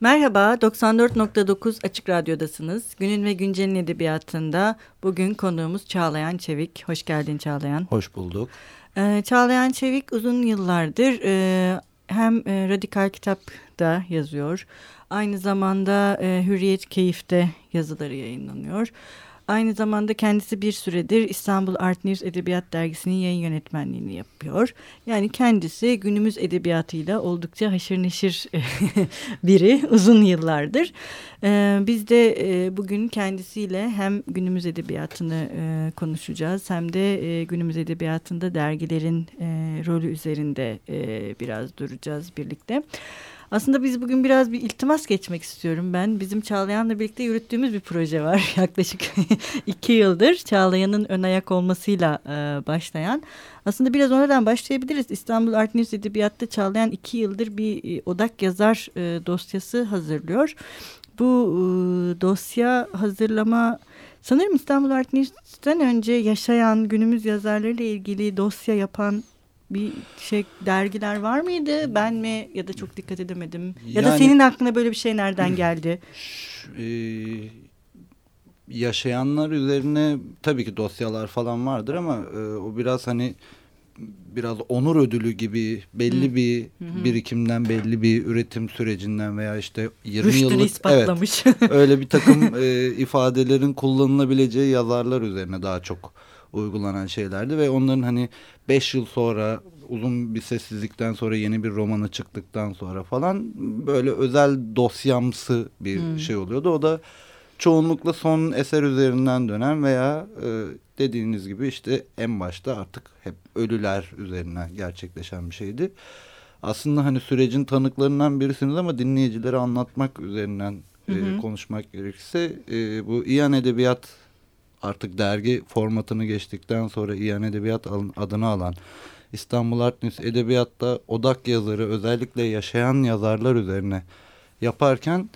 Merhaba, 94.9 Açık Radyo'dasınız. Günün ve Güncel'in edebiyatında bugün konuğumuz Çağlayan Çevik. Hoş geldin Çağlayan. Hoş bulduk. Ee, Çağlayan Çevik uzun yıllardır e, hem e, Radikal Kitap'da yazıyor, aynı zamanda e, Hürriyet Keyif'te yazıları yayınlanıyor. Aynı zamanda kendisi bir süredir İstanbul Art News Edebiyat Dergisi'nin yayın yönetmenliğini yapıyor. Yani kendisi günümüz edebiyatıyla oldukça haşır neşir biri uzun yıllardır. Ee, biz de e, bugün kendisiyle hem günümüz edebiyatını e, konuşacağız hem de e, günümüz edebiyatında dergilerin rolü üzerinde biraz duracağız birlikte. Aslında biz bugün biraz bir iltimas geçmek istiyorum ben. Bizim Çağlayan'la birlikte yürüttüğümüz bir proje var. Yaklaşık iki yıldır Çağlayan'ın ön ayak olmasıyla e, başlayan. Aslında biraz oradan başlayabiliriz. İstanbul Art News Edebiyat'ta Çağlayan iki yıldır bir e, odak yazar e, dosyası hazırlıyor. Bu e, dosya hazırlama sanırım İstanbul Art News'ten önce yaşayan günümüz yazarlarıyla ilgili dosya yapan bir şey dergiler var mıydı? Ben mi ya da çok dikkat edemedim? Ya da senin aklına böyle bir şey nereden geldi? E, yaşayanlar üzerine tabii ki dosyalar falan vardır ama e, o biraz hani biraz onur ödülü gibi belli Hı. bir birikimden belli bir üretim sürecinden veya işte 20 Rüştünü yıllık ispatlamış. evet öyle bir takım e, ifadelerin kullanılabileceği yazarlar üzerine daha çok uygulanan şeylerdi ve onların hani beş yıl sonra uzun bir sessizlikten sonra yeni bir romanı çıktıktan sonra falan böyle özel dosyamsı bir hmm. şey oluyordu. O da çoğunlukla son eser üzerinden dönen veya e, dediğiniz gibi işte en başta artık hep ölüler üzerinden gerçekleşen bir şeydi. Aslında hani sürecin tanıklarından birisiniz ama dinleyicilere anlatmak üzerinden e, konuşmak gerekirse e, bu İyan Edebiyat artık dergi formatını geçtikten sonra İyan Edebiyat adını alan İstanbul Art News Edebiyat'ta odak yazarı özellikle yaşayan yazarlar üzerine yaparken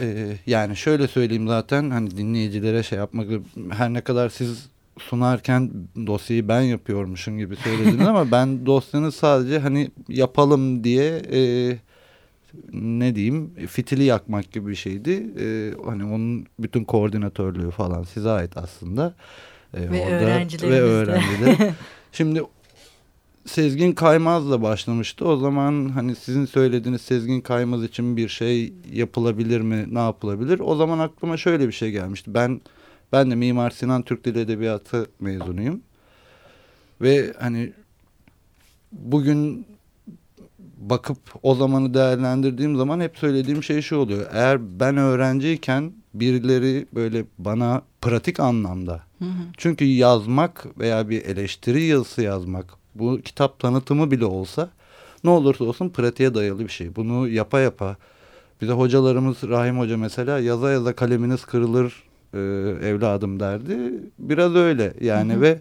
e, yani şöyle söyleyeyim zaten hani dinleyicilere şey yapmak her ne kadar siz sunarken dosyayı ben yapıyormuşum gibi söylediniz ama ben dosyanı sadece hani yapalım diye e, ne diyeyim fitili yakmak gibi bir şeydi. E, hani onun bütün koordinatörlüğü falan size ait aslında. E, ve orada, öğrencilerimiz ve öğrenciler. Şimdi Sezgin Kaymaz'la başlamıştı. O zaman hani sizin söylediğiniz Sezgin Kaymaz için bir şey yapılabilir mi, ne yapılabilir? O zaman aklıma şöyle bir şey gelmişti. Ben ben de Mimar Sinan Türk Dili Edebiyatı mezunuyum. Ve hani bugün bakıp o zamanı değerlendirdiğim zaman hep söylediğim şey şu oluyor. Eğer ben öğrenciyken birileri böyle bana pratik anlamda hı hı. çünkü yazmak veya bir eleştiri yazısı yazmak bu kitap tanıtımı bile olsa ne olursa olsun pratiğe dayalı bir şey. Bunu yapa yapa bize hocalarımız Rahim Hoca mesela yaza yaza kaleminiz kırılır e, evladım derdi. Biraz öyle yani hı hı. ve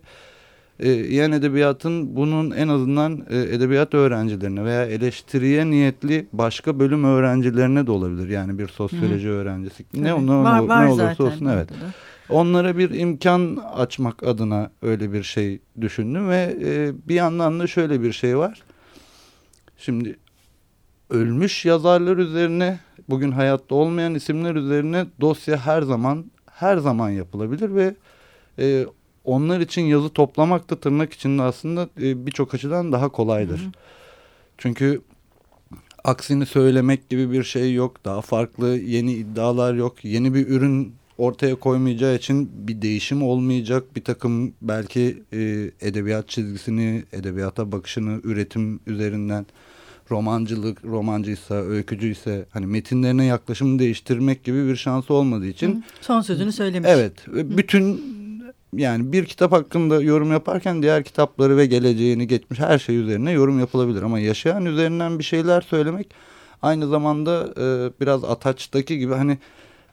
e, edebiyatın bunun en azından e, edebiyat öğrencilerine veya eleştiriye niyetli başka bölüm öğrencilerine de olabilir. Yani bir sosyoloji Hı. öğrencisi. Ne, evet. ne, var, var ne olursa olsun evet. Da. Onlara bir imkan açmak adına öyle bir şey düşündüm ve e, bir yandan da şöyle bir şey var. Şimdi ölmüş yazarlar üzerine bugün hayatta olmayan isimler üzerine dosya her zaman her zaman yapılabilir ve e, onlar için yazı toplamak da tırnak içinde aslında e, birçok açıdan daha kolaydır. Hı hı. Çünkü aksini söylemek gibi bir şey yok. Daha farklı yeni iddialar yok. Yeni bir ürün ortaya koymayacağı için bir değişim olmayacak. Bir takım belki e, edebiyat çizgisini, edebiyata bakışını üretim üzerinden romancılık, romancıysa, öykücüyse hani metinlerine yaklaşımı değiştirmek gibi bir şansı olmadığı için. Hı, son sözünü söylemiş. Evet. Hı. Bütün yani bir kitap hakkında yorum yaparken diğer kitapları ve geleceğini geçmiş her şey üzerine yorum yapılabilir. Ama yaşayan üzerinden bir şeyler söylemek aynı zamanda e, biraz Ataç'taki gibi hani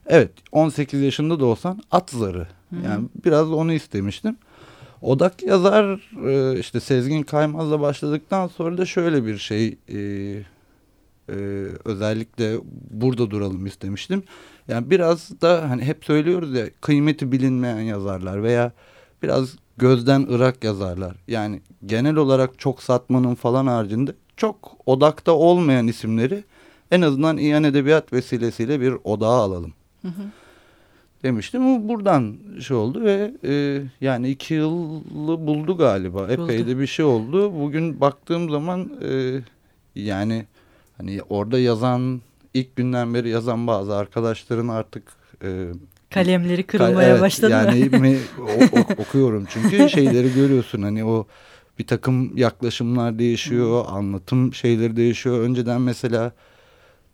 evet 18 yaşında da olsan at zarı. Yani biraz onu istemiştim. Odak yazar e, işte Sezgin Kaymaz'la başladıktan sonra da şöyle bir şey e, e, özellikle burada duralım istemiştim. Yani biraz da hani hep söylüyoruz ya kıymeti bilinmeyen yazarlar veya biraz gözden ırak yazarlar. Yani genel olarak çok satmanın falan haricinde çok odakta olmayan isimleri en azından İyan Edebiyat vesilesiyle bir odağa alalım. Hı hı. Demiştim. Bu buradan şey oldu ve e, yani iki yılı buldu galiba. Buldu. Epey de bir şey oldu. Bugün baktığım zaman e, yani hani orada yazan ilk günden beri yazan bazı arkadaşların artık e, kalemleri kırılmaya evet, başladı. Yani mi, o, o, okuyorum çünkü şeyleri görüyorsun hani o bir takım yaklaşımlar değişiyor, anlatım şeyleri değişiyor. Önceden mesela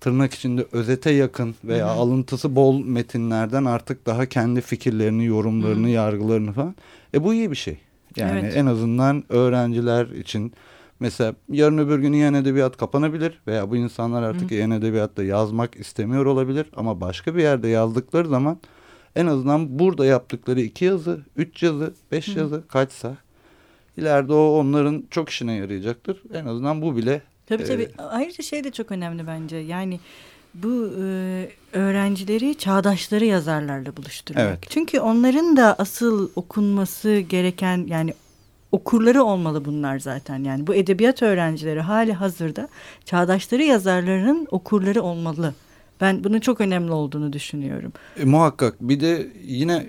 tırnak içinde özete yakın veya Hı -hı. alıntısı bol metinlerden artık daha kendi fikirlerini, yorumlarını, Hı -hı. yargılarını falan. E bu iyi bir şey. Yani evet. en azından öğrenciler için mesela yarın öbür gün İYAN Edebiyat kapanabilir veya bu insanlar artık İYAN Edebiyat'ta yazmak istemiyor olabilir ama başka bir yerde yazdıkları zaman en azından burada yaptıkları iki yazı, üç yazı, beş Hı. yazı kaçsa ileride o onların çok işine yarayacaktır. En azından bu bile. Tabii e, tabii. Ayrıca şey de çok önemli bence. Yani bu e, öğrencileri çağdaşları yazarlarla buluşturmak. Evet. Çünkü onların da asıl okunması gereken yani okurları olmalı bunlar zaten. Yani bu edebiyat öğrencileri hali hazırda çağdaşları yazarların okurları olmalı. Ben bunun çok önemli olduğunu düşünüyorum. E, muhakkak. Bir de yine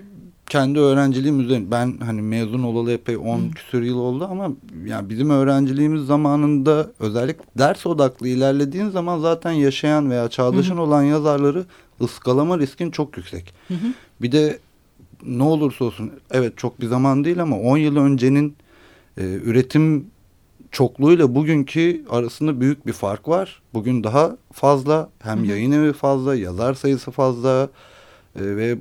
kendi öğrenciliğim üzerine ben hani mezun olalı epey 10 küsur yıl oldu ama yani bizim öğrenciliğimiz zamanında özellikle ders odaklı ilerlediğin zaman zaten yaşayan veya çağdaşın Hı. olan yazarları ıskalama riskin çok yüksek. Hı. Bir de ne olursa olsun evet çok bir zaman değil ama 10 yıl öncenin e, üretim çokluğuyla bugünkü arasında büyük bir fark var. Bugün daha fazla hem Hı -hı. yayın evi fazla, yazar sayısı fazla e, ve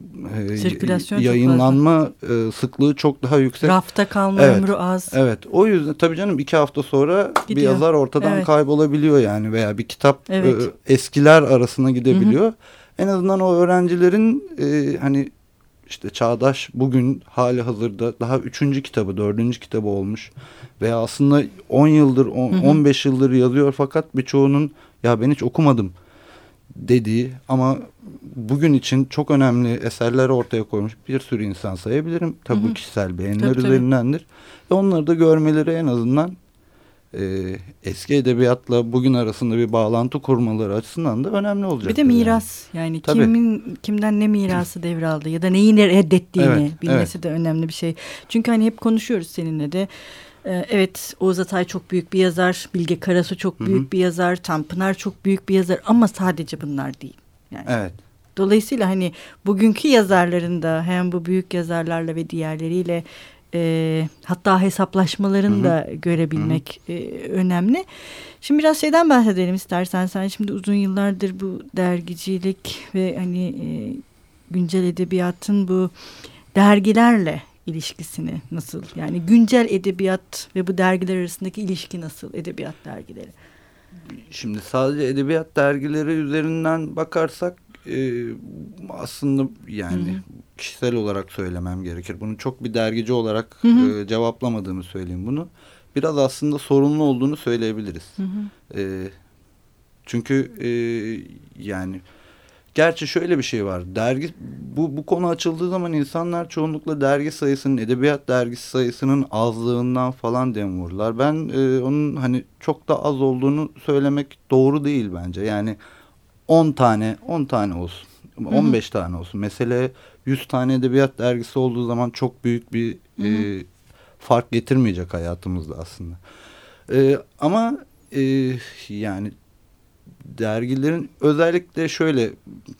e, yayınlanma e, sıklığı çok daha yüksek. Rafta kalma evet, ömrü az. Evet o yüzden tabii canım iki hafta sonra Gidiyor. bir yazar ortadan evet. kaybolabiliyor yani veya bir kitap evet. e, eskiler arasına gidebiliyor. Hı -hı. En azından o öğrencilerin e, hani işte Çağdaş bugün hali hazırda daha üçüncü kitabı, dördüncü kitabı olmuş. Ve aslında 10 yıldır, 15 yıldır yazıyor fakat birçoğunun ya ben hiç okumadım dediği ama bugün için çok önemli eserler ortaya koymuş bir sürü insan sayabilirim. Tabii bu kişisel beğeniler tabii, üzerindendir. Ve onları da görmeleri en azından e, eski edebiyatla bugün arasında bir bağlantı kurmaları açısından da önemli olacak. Bir de miras yani, yani kimin kimden ne mirası devraldı ya da neyi reddettiğini evet, bilmesi evet. de önemli bir şey. Çünkü hani hep konuşuyoruz seninle de. Ee, evet Oğuz Atay çok büyük bir yazar, Bilge Karasu çok büyük Hı -hı. bir yazar, Tanpınar çok büyük bir yazar ama sadece bunlar değil. Yani. Evet. Dolayısıyla hani bugünkü yazarların da hem bu büyük yazarlarla ve diğerleriyle e, hatta hesaplaşmalarını da görebilmek E, önemli. Şimdi biraz şeyden bahsedelim istersen. Sen şimdi uzun yıllardır bu dergicilik ve hani e, güncel edebiyatın bu dergilerle ilişkisini nasıl? Yani güncel edebiyat ve bu dergiler arasındaki ilişki nasıl edebiyat dergileri? Şimdi sadece edebiyat dergileri üzerinden bakarsak e, aslında yani Hı -hı. kişisel olarak söylemem gerekir. Bunu çok bir dergici olarak Hı -hı. E, cevaplamadığımı söyleyeyim bunu. Biraz aslında sorunlu olduğunu söyleyebiliriz. Hı -hı. E, çünkü e, yani Gerçi şöyle bir şey var. Dergi bu bu konu açıldığı zaman insanlar çoğunlukla dergi sayısının edebiyat dergisi sayısının azlığından falan dem vururlar. Ben e, onun hani çok da az olduğunu söylemek doğru değil bence. Yani 10 tane 10 tane olsun. 15 Hı -hı. tane olsun. Mesele 100 tane edebiyat dergisi olduğu zaman çok büyük bir E, fark getirmeyecek hayatımızda aslında. E, ama e, yani dergilerin özellikle şöyle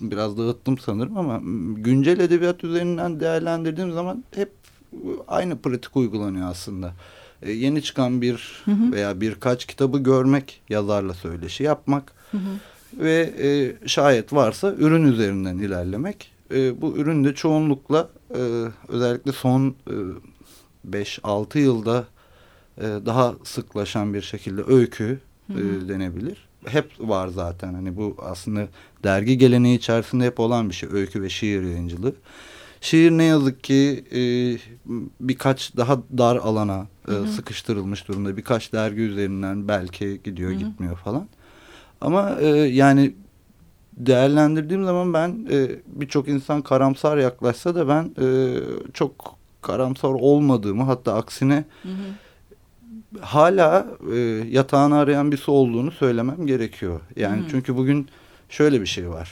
biraz dağıttım sanırım ama güncel edebiyat üzerinden değerlendirdiğim zaman hep aynı pratik uygulanıyor aslında. E, yeni çıkan bir hı hı. veya birkaç kitabı görmek, yazarla söyleşi yapmak hı hı. Ve e, şayet varsa ürün üzerinden ilerlemek. E, bu ürün de çoğunlukla e, özellikle son 5-6 e, yılda e, daha sıklaşan bir şekilde öykü hı hı. E, denebilir hep var zaten. Hani bu aslında dergi geleneği içerisinde hep olan bir şey. Öykü ve şiir yayıncılığı. Şiir ne yazık ki e, birkaç daha dar alana e, hı hı. sıkıştırılmış durumda. Birkaç dergi üzerinden belki gidiyor hı hı. gitmiyor falan. Ama e, yani değerlendirdiğim zaman ben e, birçok insan karamsar yaklaşsa da ben e, çok karamsar olmadığımı hatta aksine hı hı hala e, yatağını arayan birisi olduğunu söylemem gerekiyor. Yani hmm. çünkü bugün şöyle bir şey var.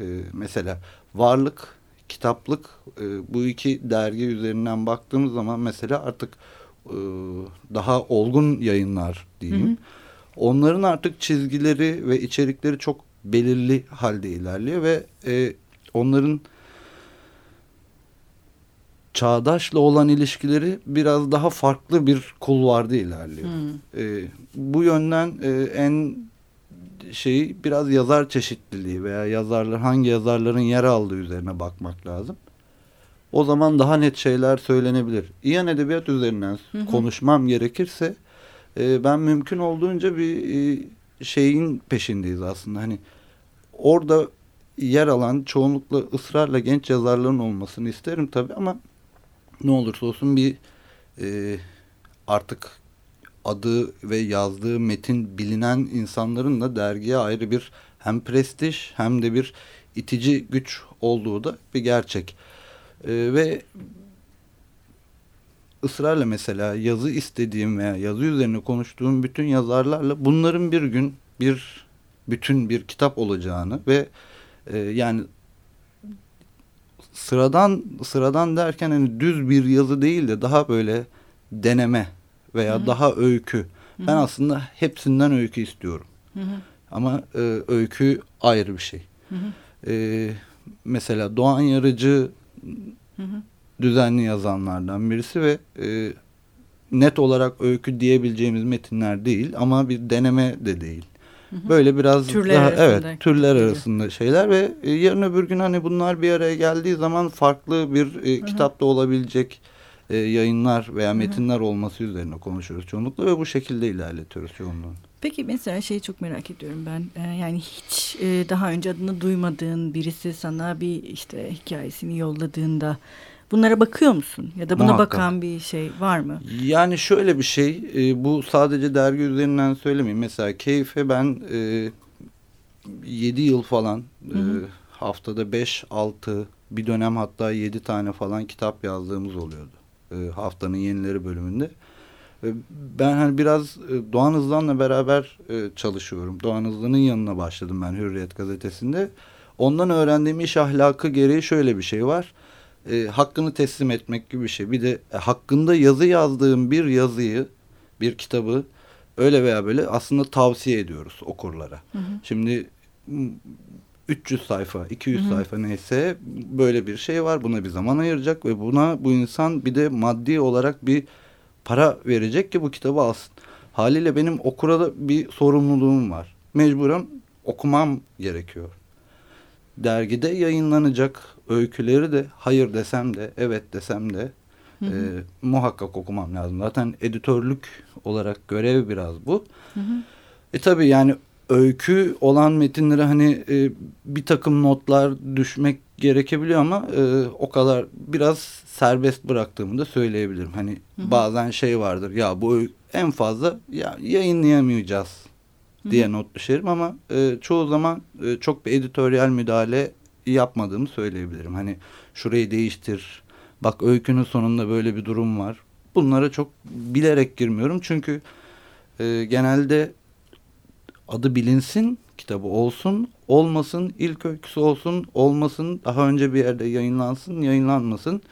E, mesela varlık, kitaplık e, bu iki dergi üzerinden baktığımız zaman mesela artık e, daha olgun yayınlar diyeyim. Hmm. Onların artık çizgileri ve içerikleri çok belirli halde ilerliyor ve e, onların çağdaşla olan ilişkileri biraz daha farklı bir kulvarda ilerliyor. Hmm. E, bu yönden e, en şeyi biraz yazar çeşitliliği veya yazarlar hangi yazarların yer aldığı üzerine bakmak lazım. O zaman daha net şeyler söylenebilir. İyan edebiyat üzerinden hı konuşmam gerekirse e, ben mümkün olduğunca bir e, şeyin peşindeyiz aslında. Hani orada yer alan çoğunlukla ısrarla genç yazarların olmasını isterim tabii ama ne olursa olsun bir e, artık adı ve yazdığı metin bilinen insanların da dergiye ayrı bir hem prestij hem de bir itici güç olduğu da bir gerçek. E, ve ısrarla mesela yazı istediğim veya yazı üzerine konuştuğum bütün yazarlarla bunların bir gün bir bütün bir kitap olacağını ve e, yani sıradan sıradan derken hani düz bir yazı değil de daha böyle deneme veya Hı-hı. daha öykü. Hı-hı. Ben aslında hepsinden öykü istiyorum. Hı-hı. Ama e, öykü ayrı bir şey. E, mesela Doğan Yarıcı Hı-hı. Düzenli yazanlardan birisi ve e, net olarak öykü diyebileceğimiz metinler değil ama bir deneme de değil. Böyle biraz türler daha arasında. evet türler arasında şeyler ve e, yarın öbür gün hani bunlar bir araya geldiği zaman farklı bir e, kitapta olabilecek e, yayınlar veya metinler olması üzerine konuşuyoruz çoğunlukla ve bu şekilde ilerletiyoruz çoğunluğunu. Peki mesela şeyi çok merak ediyorum ben. Ee, yani hiç e, daha önce adını duymadığın birisi sana bir işte hikayesini yolladığında Bunlara bakıyor musun? Ya da buna Muhakkak. bakan bir şey var mı? Yani şöyle bir şey. E, bu sadece dergi üzerinden söylemeyeyim. Mesela Keyfe ben e, 7 yıl falan E, haftada 5-6 bir dönem hatta 7 tane falan kitap yazdığımız oluyordu. E, haftanın yenileri bölümünde. E, ben hani biraz e, Doğan Hızlan'la beraber e, çalışıyorum. Doğan Hızlan'ın yanına başladım ben Hürriyet gazetesinde. Ondan öğrendiğim iş ahlakı gereği şöyle bir şey var e, hakkını teslim etmek gibi bir şey. Bir de e, hakkında yazı yazdığım bir yazıyı, bir kitabı öyle veya böyle aslında tavsiye ediyoruz okurlara. Hı hı. Şimdi 300 sayfa, 200 hı hı. sayfa neyse böyle bir şey var. Buna bir zaman ayıracak ve buna bu insan bir de maddi olarak bir para verecek ki bu kitabı alsın. Haliyle benim okura da bir sorumluluğum var. Mecburen okumam gerekiyor dergide yayınlanacak öyküleri de hayır desem de evet desem de hı hı. E, muhakkak okumam lazım. Zaten editörlük olarak görev biraz bu. Hı hı. E tabi yani öykü olan metinlere hani e, bir takım notlar düşmek gerekebiliyor ama e, o kadar biraz serbest bıraktığımı da söyleyebilirim. Hani hı hı. bazen şey vardır ya bu en fazla ya yayınlayamayacağız diye not düşerim ama e, çoğu zaman e, çok bir editoryal müdahale yapmadığımı söyleyebilirim. Hani şurayı değiştir, bak öykünün sonunda böyle bir durum var. Bunlara çok bilerek girmiyorum çünkü e, genelde adı bilinsin, kitabı olsun, olmasın, ilk öyküsü olsun, olmasın, daha önce bir yerde yayınlansın, yayınlanmasın.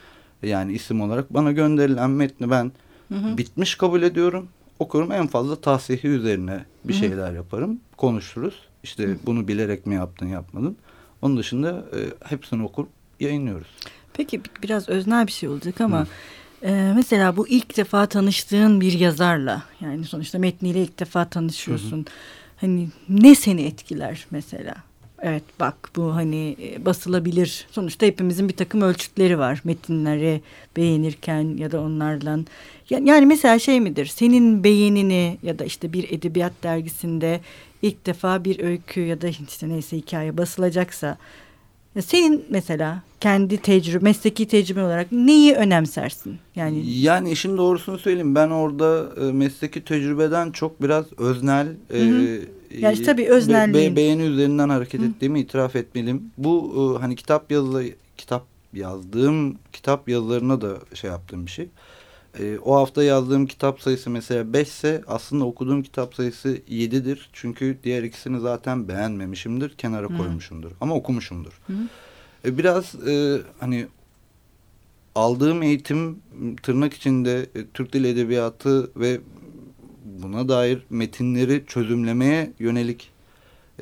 Yani isim olarak bana gönderilen metni ben hı hı. bitmiş kabul ediyorum okurum en fazla tahsihi üzerine bir şeyler Hı. yaparım. Konuşuruz. İşte Hı. bunu bilerek mi yaptın yapmadın. Onun dışında e, hepsini okur yayınlıyoruz. Peki biraz öznel bir şey olacak ama e, mesela bu ilk defa tanıştığın bir yazarla yani sonuçta metniyle ilk defa tanışıyorsun. Hı Hani ne seni etkiler mesela? Evet bak bu hani e, basılabilir. Sonuçta hepimizin bir takım ölçütleri var. Metinleri beğenirken ya da onlarla. Yani mesela şey midir? Senin beğenini ya da işte bir edebiyat dergisinde ilk defa bir öykü ya da işte neyse hikaye basılacaksa senin mesela kendi tecrübe, mesleki tecrübe olarak neyi önemsersin? Yani yani işin doğrusunu söyleyeyim. Ben orada e, mesleki tecrübeden çok biraz öznel e, yani işte tabii öznelliğin. Be, beğeni üzerinden hareket Hı. ettiğimi itiraf etmeliyim. Bu e, hani kitap yazılı kitap yazdığım kitap yazılarına da şey yaptığım bir şey. E, o hafta yazdığım kitap sayısı mesela 5 ise aslında okuduğum kitap sayısı 7'dir. Çünkü diğer ikisini zaten beğenmemişimdir, kenara Hı. koymuşumdur. Ama okumuşumdur. Hı. E, biraz e, hani aldığım eğitim tırnak içinde e, Türk Dil Edebiyatı ve buna dair metinleri çözümlemeye yönelik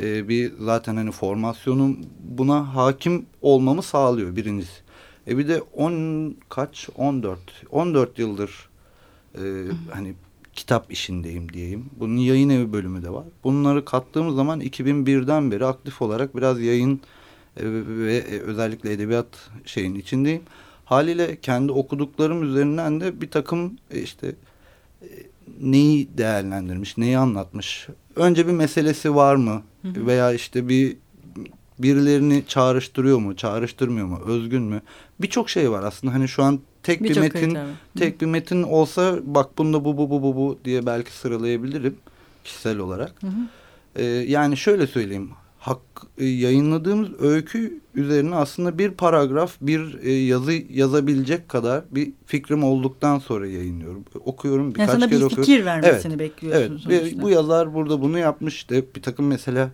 e, bir zaten hani formasyonum buna hakim olmamı sağlıyor birincisi. E bir de on kaç 14 14 yıldır e, hani kitap işindeyim diyeyim. Bunun yayın evi bölümü de var. Bunları kattığımız zaman 2001'den beri aktif olarak biraz yayın e, ve e, özellikle edebiyat şeyin içindeyim. Haliyle kendi okuduklarım üzerinden de bir takım e, işte e, neyi değerlendirmiş, neyi anlatmış. Önce bir meselesi var mı? Hı hı. Veya işte bir birilerini çağrıştırıyor mu, çağrıştırmıyor mu, özgün mü? Birçok şey var aslında. Hani şu an tek bir, bir metin, tek Hı. bir metin olsa bak bunda bu bu bu bu bu diye belki sıralayabilirim kişisel olarak. Hı hı. Ee, yani şöyle söyleyeyim hak e, yayınladığımız öykü üzerine aslında bir paragraf bir e, yazı yazabilecek kadar bir fikrim olduktan sonra yayınlıyorum. Okuyorum birkaç yani sana kere okuyorum. bir fikir vermesini evet, bekliyorsun evet. Sonuçta. Bu yazar burada bunu yapmış işte bir takım mesela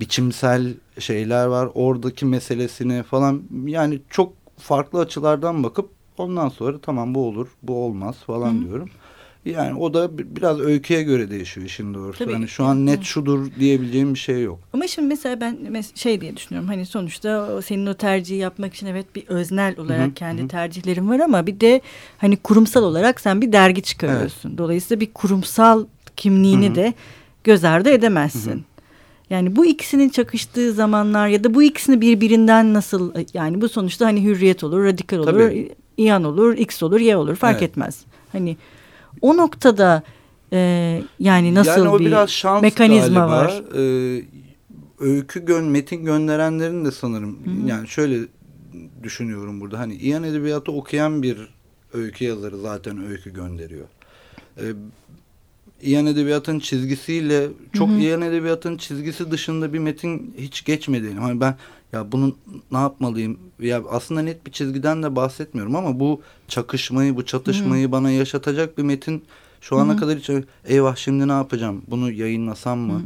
biçimsel şeyler var oradaki meselesini falan yani çok farklı açılardan bakıp ondan sonra tamam bu olur bu olmaz falan Hı. diyorum. Yani o da biraz öyküye göre değişiyor işin doğrusu. Tabii. Hani şu an net şudur diyebileceğim bir şey yok. Ama şimdi mesela ben şey diye düşünüyorum. Hani sonuçta senin o tercihi yapmak için evet bir öznel olarak Hı -hı. kendi Hı tercihlerin var ama bir de hani kurumsal olarak sen bir dergi çıkarıyorsun. Evet. Dolayısıyla bir kurumsal kimliğini Hı -hı. de göz ardı edemezsin. Hı -hı. Yani bu ikisinin çakıştığı zamanlar ya da bu ikisini birbirinden nasıl yani bu sonuçta hani hürriyet olur, radikal olur, Tabii. İyan olur, X olur, Y olur fark evet. etmez. Hani o noktada e, yani nasıl yani o bir biraz şans mekanizma galiba. var? Ee, öykü gön metin gönderenlerin de sanırım Hı -hı. yani şöyle düşünüyorum burada hani İyan Edebiyatı okuyan bir öykü yazarı zaten öykü gönderiyor. Ee, İyan Edebiyat'ın çizgisiyle çok Hı -hı. İyan Edebiyat'ın çizgisi dışında bir metin hiç geçmedi. Hani ben ya bunun ne yapmalıyım? Ya aslında net bir çizgiden de bahsetmiyorum ama bu çakışmayı, bu çatışmayı Hı. bana yaşatacak bir metin şu ana Hı. kadar hiç eyvah şimdi ne yapacağım? Bunu yayınlasam mı? Hı.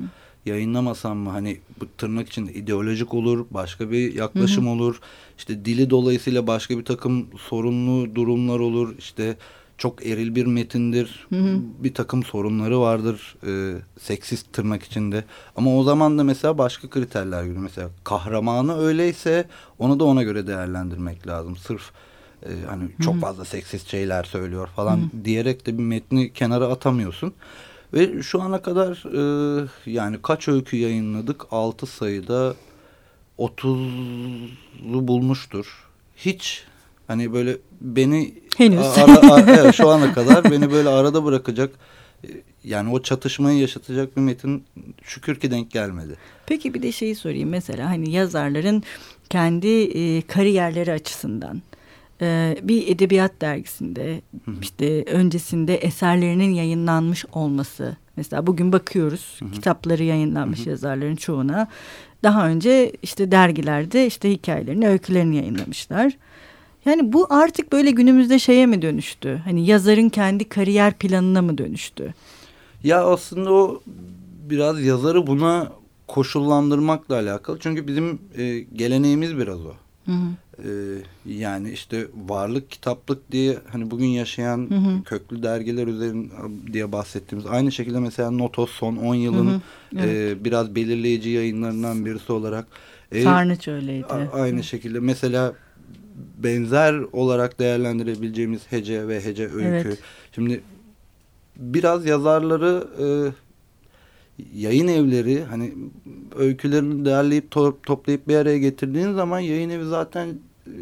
Yayınlamasam mı? Hani bu tırnak içinde ideolojik olur, başka bir yaklaşım Hı. olur. İşte dili dolayısıyla başka bir takım sorunlu durumlar olur. İşte çok eril bir metindir. Hı hı. Bir takım sorunları vardır. E, seksist tırnak içinde. Ama o zaman da mesela başka kriterler gibi. Mesela kahramanı öyleyse onu da ona göre değerlendirmek lazım. Sırf e, hani hı hı. çok fazla seksist şeyler söylüyor falan hı hı. diyerek de bir metni kenara atamıyorsun. Ve şu ana kadar e, yani kaç öykü yayınladık? Altı sayıda 30'lu bulmuştur. Hiç Hani böyle beni henüz ara, ara, evet, şu ana kadar beni böyle arada bırakacak e, yani o çatışmayı yaşatacak bir metin şükür ki denk gelmedi. Peki bir de şeyi sorayım mesela hani yazarların kendi e, kariyerleri açısından e, bir edebiyat dergisinde hı hı. işte öncesinde eserlerinin yayınlanmış olması mesela bugün bakıyoruz hı kitapları yayınlanmış yazarların çoğuna daha önce işte dergilerde işte hikayelerini öykülerini yayınlamışlar. Yani bu artık böyle günümüzde şeye mi dönüştü? Hani yazarın kendi kariyer planına mı dönüştü? Ya aslında o biraz yazarı buna koşullandırmakla alakalı. Çünkü bizim e, geleneğimiz biraz o. Hı hı. E, yani işte varlık kitaplık diye hani bugün yaşayan hı hı. köklü dergiler üzerinde diye bahsettiğimiz aynı şekilde mesela Notos son 10 yılın hı hı. Evet. E, biraz belirleyici yayınlarından birisi olarak. E, Sarnıç öyleydi. A, aynı hı. şekilde mesela benzer olarak değerlendirebileceğimiz hece ve hece öykü. Evet. Şimdi biraz yazarları e, yayın evleri hani öykülerini derleyip to toplayıp bir araya getirdiğin zaman yayın evi zaten e,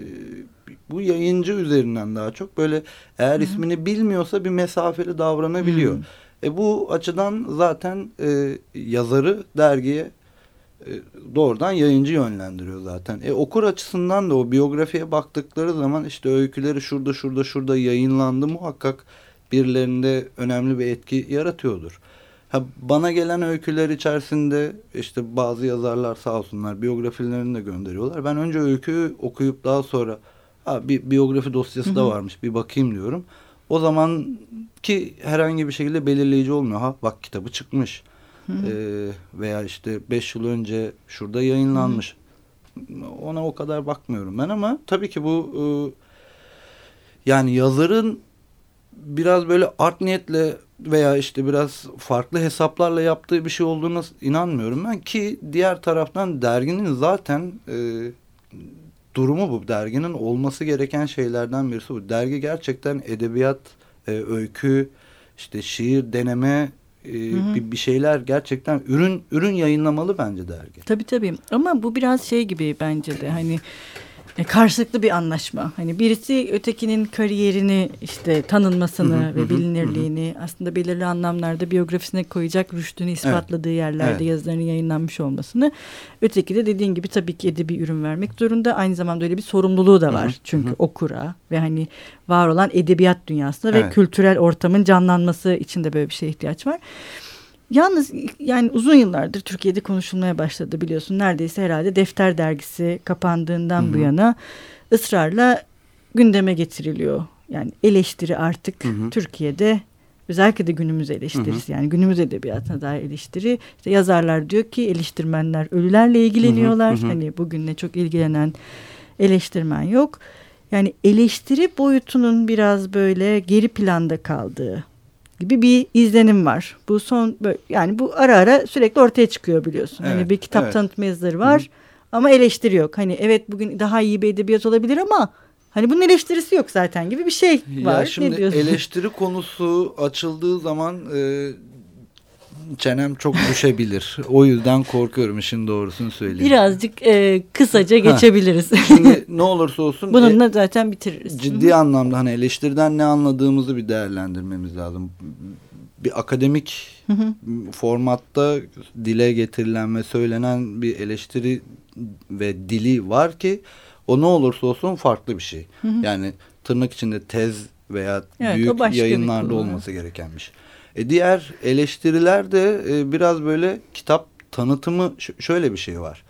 bu yayıncı üzerinden daha çok böyle eğer Hı -hı. ismini bilmiyorsa bir mesafeli davranabiliyor. Hı -hı. E bu açıdan zaten e, yazarı dergiye doğrudan yayıncı yönlendiriyor zaten. E, okur açısından da o biyografiye baktıkları zaman işte öyküleri şurada şurada şurada yayınlandı muhakkak birilerinde önemli bir etki yaratıyordur. Ha, bana gelen öyküler içerisinde işte bazı yazarlar sağ olsunlar biyografilerini de gönderiyorlar. Ben önce öyküyü okuyup daha sonra ha, bir biyografi dosyası da varmış bir bakayım diyorum. o zaman ki herhangi bir şekilde belirleyici olmuyor. Ha bak kitabı çıkmış. Hı. Ee, veya işte beş yıl önce şurada yayınlanmış. Hı. Ona o kadar bakmıyorum ben ama tabii ki bu e, yani yazarın biraz böyle art niyetle veya işte biraz farklı hesaplarla yaptığı bir şey olduğuna inanmıyorum ben ki diğer taraftan derginin zaten e, durumu bu derginin olması gereken şeylerden birisi bu dergi gerçekten edebiyat e, öykü işte şiir deneme e, Bir, bir şeyler gerçekten ürün ürün yayınlamalı bence dergi. Tabii tabii ama bu biraz şey gibi bence de hani karşılıklı bir anlaşma. Hani birisi ötekinin kariyerini işte tanınmasını ve bilinirliğini aslında belirli anlamlarda biyografisine koyacak rüştünü ispatladığı evet. yerlerde evet. yazılarının yayınlanmış olmasını. Öteki de dediğin gibi tabii ki edebi ürün vermek zorunda. Aynı zamanda öyle bir sorumluluğu da var. Çünkü okura ve hani var olan edebiyat dünyasında evet. ve kültürel ortamın canlanması için de böyle bir şeye ihtiyaç var. Yalnız yani uzun yıllardır Türkiye'de konuşulmaya başladı biliyorsun. Neredeyse herhalde Defter dergisi kapandığından Hı-hı. bu yana ısrarla gündeme getiriliyor. Yani eleştiri artık Hı-hı. Türkiye'de özellikle de günümüz eleştirisi Hı-hı. yani günümüz edebiyatına dair eleştiri. İşte yazarlar diyor ki eleştirmenler ölülerle ilgileniyorlar. Hı-hı. Hani bugünle çok ilgilenen eleştirmen yok. Yani eleştiri boyutunun biraz böyle geri planda kaldığı gibi bir izlenim var. Bu son böyle, yani bu ara ara sürekli ortaya çıkıyor biliyorsun. Hani evet, hani bir kitap evet. tanıtma yazıları var Hı -hı. ama eleştiri yok. Hani evet bugün daha iyi bir edebiyat olabilir ama hani bunun eleştirisi yok zaten gibi bir şey var. Ya şimdi eleştiri konusu açıldığı zaman e, çenem çok düşebilir. o yüzden korkuyorum işin doğrusunu söyleyeyim. Birazcık e, kısaca geçebiliriz. Şimdi ne olursa olsun. Bununla e, zaten bitiririz. Ciddi anlamda hani eleştiriden ne anladığımızı bir değerlendirmemiz lazım. Bir akademik Hı -hı. formatta dile getirilen ve söylenen bir eleştiri ve dili var ki o ne olursa olsun farklı bir şey. Hı -hı. Yani tırnak içinde tez veya evet, büyük yayınlarda olması gereken bir şey. E diğer eleştiriler de e, biraz böyle kitap tanıtımı şöyle bir şey var.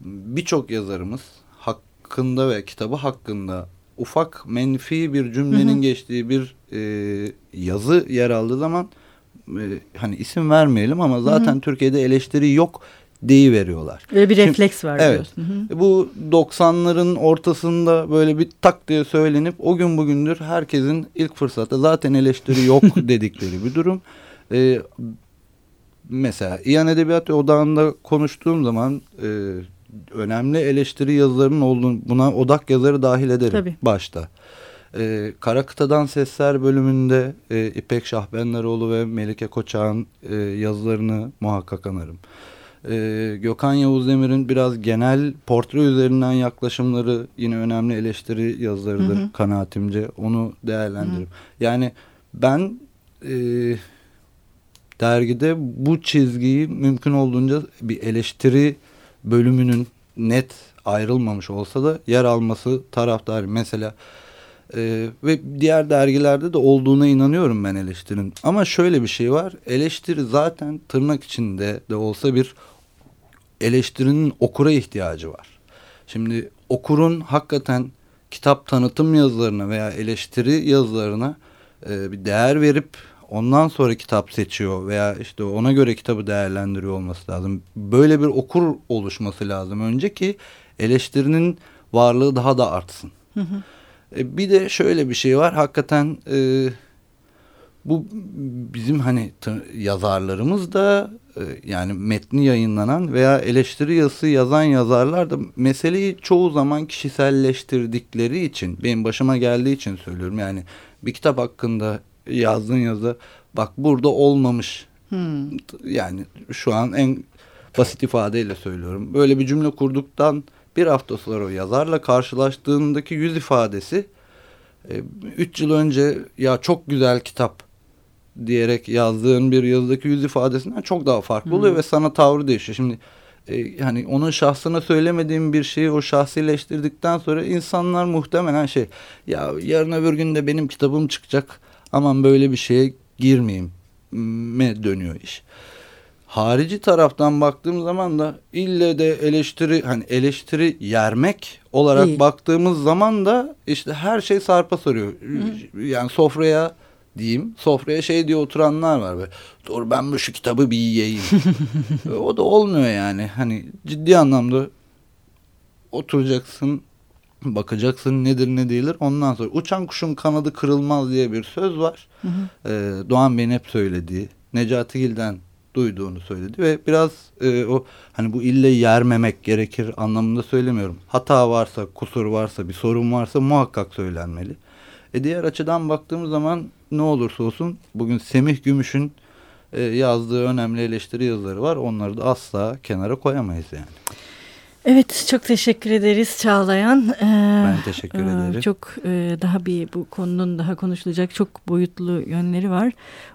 Birçok yazarımız hakkında ve kitabı hakkında ufak menfi bir cümlenin hı hı. geçtiği bir e, yazı yer aldığı zaman e, hani isim vermeyelim ama zaten hı hı. Türkiye'de eleştiri yok deyi veriyorlar. Böyle bir refleks var evet, diyorsun. Hı hı. Bu 90'ların ortasında böyle bir tak diye söylenip o gün bugündür herkesin ilk fırsatta zaten eleştiri yok dedikleri bir durum. Ee, mesela İyan Edebiyat Odağı'nda konuştuğum zaman e, önemli eleştiri yazılarının olduğunu buna odak yazarı dahil ederim Tabii. başta. Ee, Kara Kıtadan Sesler bölümünde e, İpek Şahbenleroğlu ve Melike Koçak'ın e, yazılarını muhakkak anarım e, Gökhan Yavuz Demir'in biraz genel portre üzerinden yaklaşımları yine önemli eleştiri yazılarıdır hı hı. kanaatimce. Onu değerlendiririm. Hı. Yani ben e, dergide bu çizgiyi mümkün olduğunca bir eleştiri bölümünün net ayrılmamış olsa da yer alması taraftarı. Mesela ee, ve diğer dergilerde de olduğuna inanıyorum ben eleştirinin. Ama şöyle bir şey var. Eleştiri zaten tırnak içinde de olsa bir eleştirinin okura ihtiyacı var. Şimdi okurun hakikaten kitap tanıtım yazılarına veya eleştiri yazılarına e, bir değer verip ondan sonra kitap seçiyor veya işte ona göre kitabı değerlendiriyor olması lazım. Böyle bir okur oluşması lazım önce ki eleştirinin varlığı daha da artsın. Hı hı. E, bir de şöyle bir şey var hakikaten e, bu bizim hani yazarlarımız da yani metni yayınlanan veya eleştiri yazısı yazan yazarlar da meseleyi çoğu zaman kişiselleştirdikleri için benim başıma geldiği için söylüyorum. Yani bir kitap hakkında yazdığın yazı bak burada olmamış. Hmm. Yani şu an en basit ifadeyle söylüyorum. Böyle bir cümle kurduktan bir hafta sonra o yazarla karşılaştığındaki yüz ifadesi e, üç yıl önce ya çok güzel kitap diyerek yazdığın bir yazıdaki yüz ifadesinden çok daha farklı hmm. oluyor ve sana tavrı değişiyor. Şimdi e, hani onun şahsına söylemediğim bir şeyi o şahsileştirdikten sonra insanlar muhtemelen şey ya yarın öbür gün de benim kitabım çıkacak aman böyle bir şeye girmeyeyim me dönüyor iş. harici taraftan baktığım zaman da ille de eleştiri hani eleştiri yermek olarak Değil. baktığımız zaman da işte her şey sarpa sarıyor. Yani sofraya diyeyim sofraya şey diye oturanlar var böyle. Dur ben bu şu kitabı bir yiyeyim. o da olmuyor yani. Hani ciddi anlamda oturacaksın bakacaksın nedir ne değildir ondan sonra uçan kuşun kanadı kırılmaz diye bir söz var. Hı hı. Ee, Doğan Bey'in hep söylediği Necati Gil'den duyduğunu söyledi ve biraz e, o hani bu ille yermemek gerekir anlamında söylemiyorum. Hata varsa, kusur varsa, bir sorun varsa muhakkak söylenmeli. E diğer açıdan baktığımız zaman ne olursa olsun bugün Semih Gümüş'ün e, yazdığı önemli eleştiri yazıları var. Onları da asla kenara koyamayız yani. Evet çok teşekkür ederiz Çağlayan. Ee, Ben teşekkür e, ederim. Çok e, daha bir bu konunun daha konuşulacak çok boyutlu yönleri var.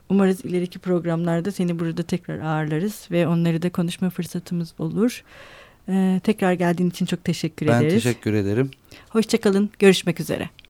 Umarız ileriki programlarda seni burada tekrar ağırlarız ve onları da konuşma fırsatımız olur. Ee, tekrar geldiğin için çok teşekkür Ben ederiz. teşekkür ederim. Hoşçakalın. Görüşmek üzere.